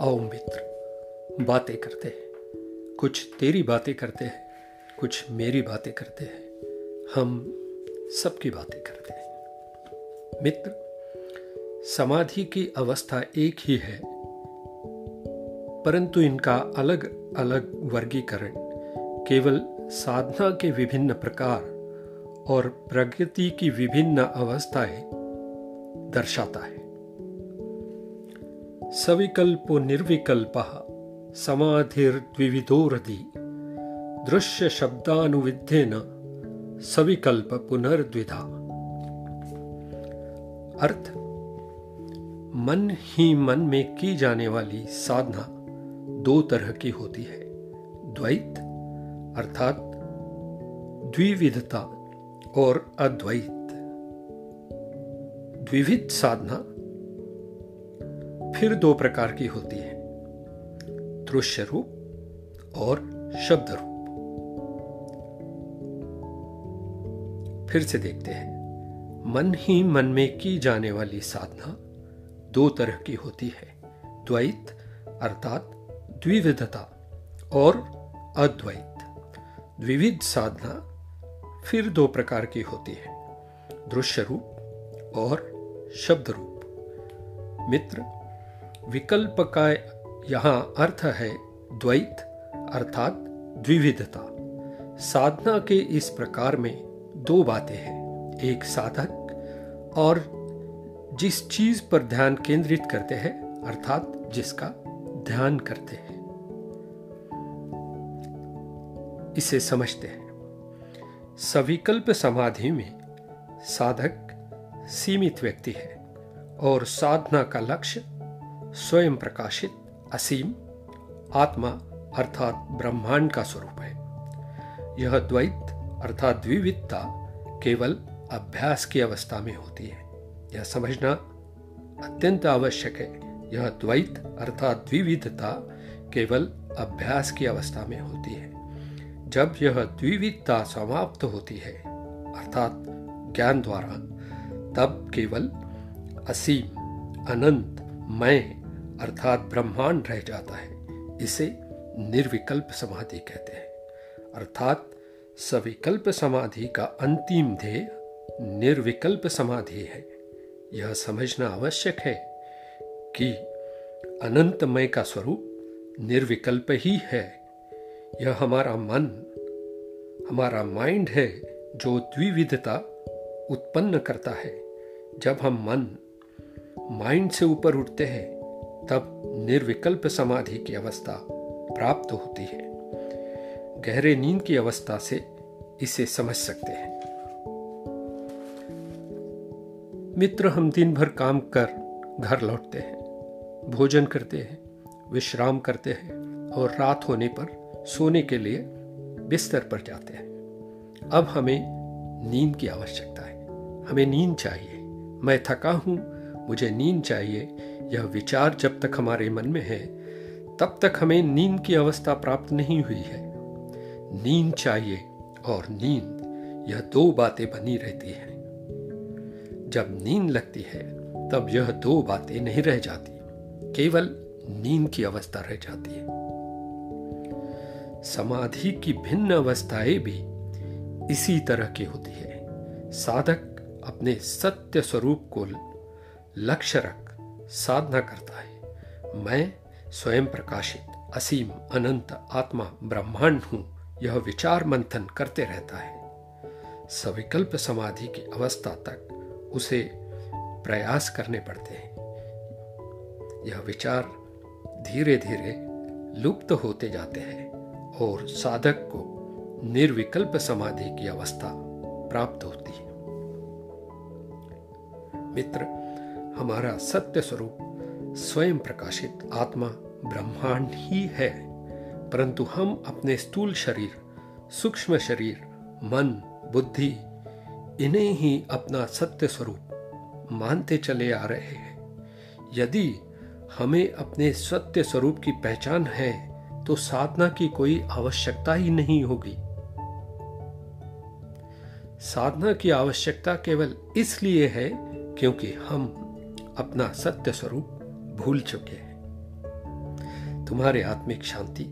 आओ मित्र, बातें करते हैं। कुछ तेरी बातें करते हैं, कुछ मेरी बातें करते हैं। हम सबकी बातें करते हैं। मित्र, समाधि की अवस्था एक ही है, परंतु इनका अलग अलग वर्गीकरण केवल साधना के विभिन्न प्रकार और प्रगति की विभिन्न अवस्थाएँ दर्शाता है। सविकल्पो निर्विकल्प समाधिर्द्विविधोरधि दृश्य शब्दानुविध्येन सविकल्प पुनर्द्विधा अर्थ, मन ही मन में की जाने वाली साधना दो तरह की होती है। द्वैत, अर्थात द्विविधता और अद्वैत। द्विविध साधना फिर दो प्रकार की होती है दृश्य रूप और शब्द रूप फिर से देखते हैं, मन ही मन में की जाने वाली साधना दो तरह की होती है, द्वैत अर्थात द्विविधता और अद्वैत। द्विविध साधना फिर दो प्रकार की होती है दृश्य रूप और शब्द रूप मित्र विकल्प का यहाँ अर्थ है द्वैत अर्थात द्विविधता। साधना के इस प्रकार में दो बातें हैं, एक साधक और जिस चीज़ पर ध्यान केंद्रित करते हैं, अर्थात जिसका ध्यान करते हैं। इसे समझते हैं। सविकल्प समाधि में साधक सीमित व्यक्ति है और साधना का लक्ष्य स्वयं प्रकाशित, असीम, आत्मा अर्थात ब्रह्मांड का स्वरूप है। यह द्वैत अर्थात द्विविधता केवल अभ्यास की अवस्था में होती है। यह समझना अत्यंत आवश्यक है। यह द्वैत अर्थात द्विविधता केवल अभ्यास की अवस्था में होती है। जब यह द्विविधता समाप्त होती है, अर्थात ज्ञान द्वारा, तब केवल असीम, अनंत मैं अर्थात ब्रह्मांड रह जाता है, इसे निर्विकल्प समाधि कहते हैं। अर्थात सविकल्प समाधि का अंतिम ध्येय निर्विकल्प समाधि है। यह समझना आवश्यक है कि अनंतमय का स्वरूप निर्विकल्प ही है। यह हमारा मन, हमारा माइंड है जो द्विविधता उत्पन्न करता है। जब हम मन माइंड से ऊपर उठते हैं तब निर्विकल्प समाधि की अवस्था प्राप्त होती है। गहरे नींद की अवस्था से इसे समझ सकते हैं। मित्र, हम दिन भर काम कर घर लौटते हैं, भोजन करते हैं, विश्राम करते हैं और रात होने पर सोने के लिए बिस्तर पर जाते हैं। अब हमें नींद की आवश्यकता है, हमें नींद चाहिए। मैं थका हूँ मुझे नींद चाहिए, यह विचार जब तक हमारे मन में है, तब तक हमें नींद की अवस्था प्राप्त नहीं हुई है। नींद चाहिए और नींद, यह दो बातें बनी रहती हैं। जब नींद लगती है, तब यह दो बातें नहीं रह जाती, केवल नींद की अवस्था रह जाती है। समाधि की भिन्न अवस्थाएँ भी इसी तरह की होती है। साधक अपने सत्य स्वरूप को लक्ष्य रख साधना करता है। मैं स्वयं प्रकाशित असीम अनंत आत्मा ब्रह्मांड हूँ, यह विचार मंथन करते रहता है। सविकल्प समाधि की अवस्था तक उसे प्रयास करने पड़ते हैं। यह विचार धीरे धीरे लुप्त होते जाते हैं और साधक को निर्विकल्प समाधि की अवस्था प्राप्त होती है। मित्र हमारा सत्य स्वरूप स्वयं प्रकाशित आत्मा ब्रह्मांड ही है। परंतु हम अपने स्थूल शरीर, सूक्ष्म शरीर, मन, बुद्धि, इन्हें ही अपना सत्य स्वरूप मानते चले आ रहे हैं। यदि हमें अपने सत्य स्वरूप की पहचान है तो साधना की कोई आवश्यकता ही नहीं होगी। साधना की आवश्यकता केवल इसलिए है क्योंकि हम अपना सत्य स्वरूप भूल चुके हैं। तुम्हारे आत्मिक शांति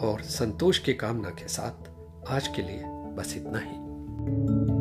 और संतोष के कामना के साथ आज के लिए बस इतना ही।